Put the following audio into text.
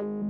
you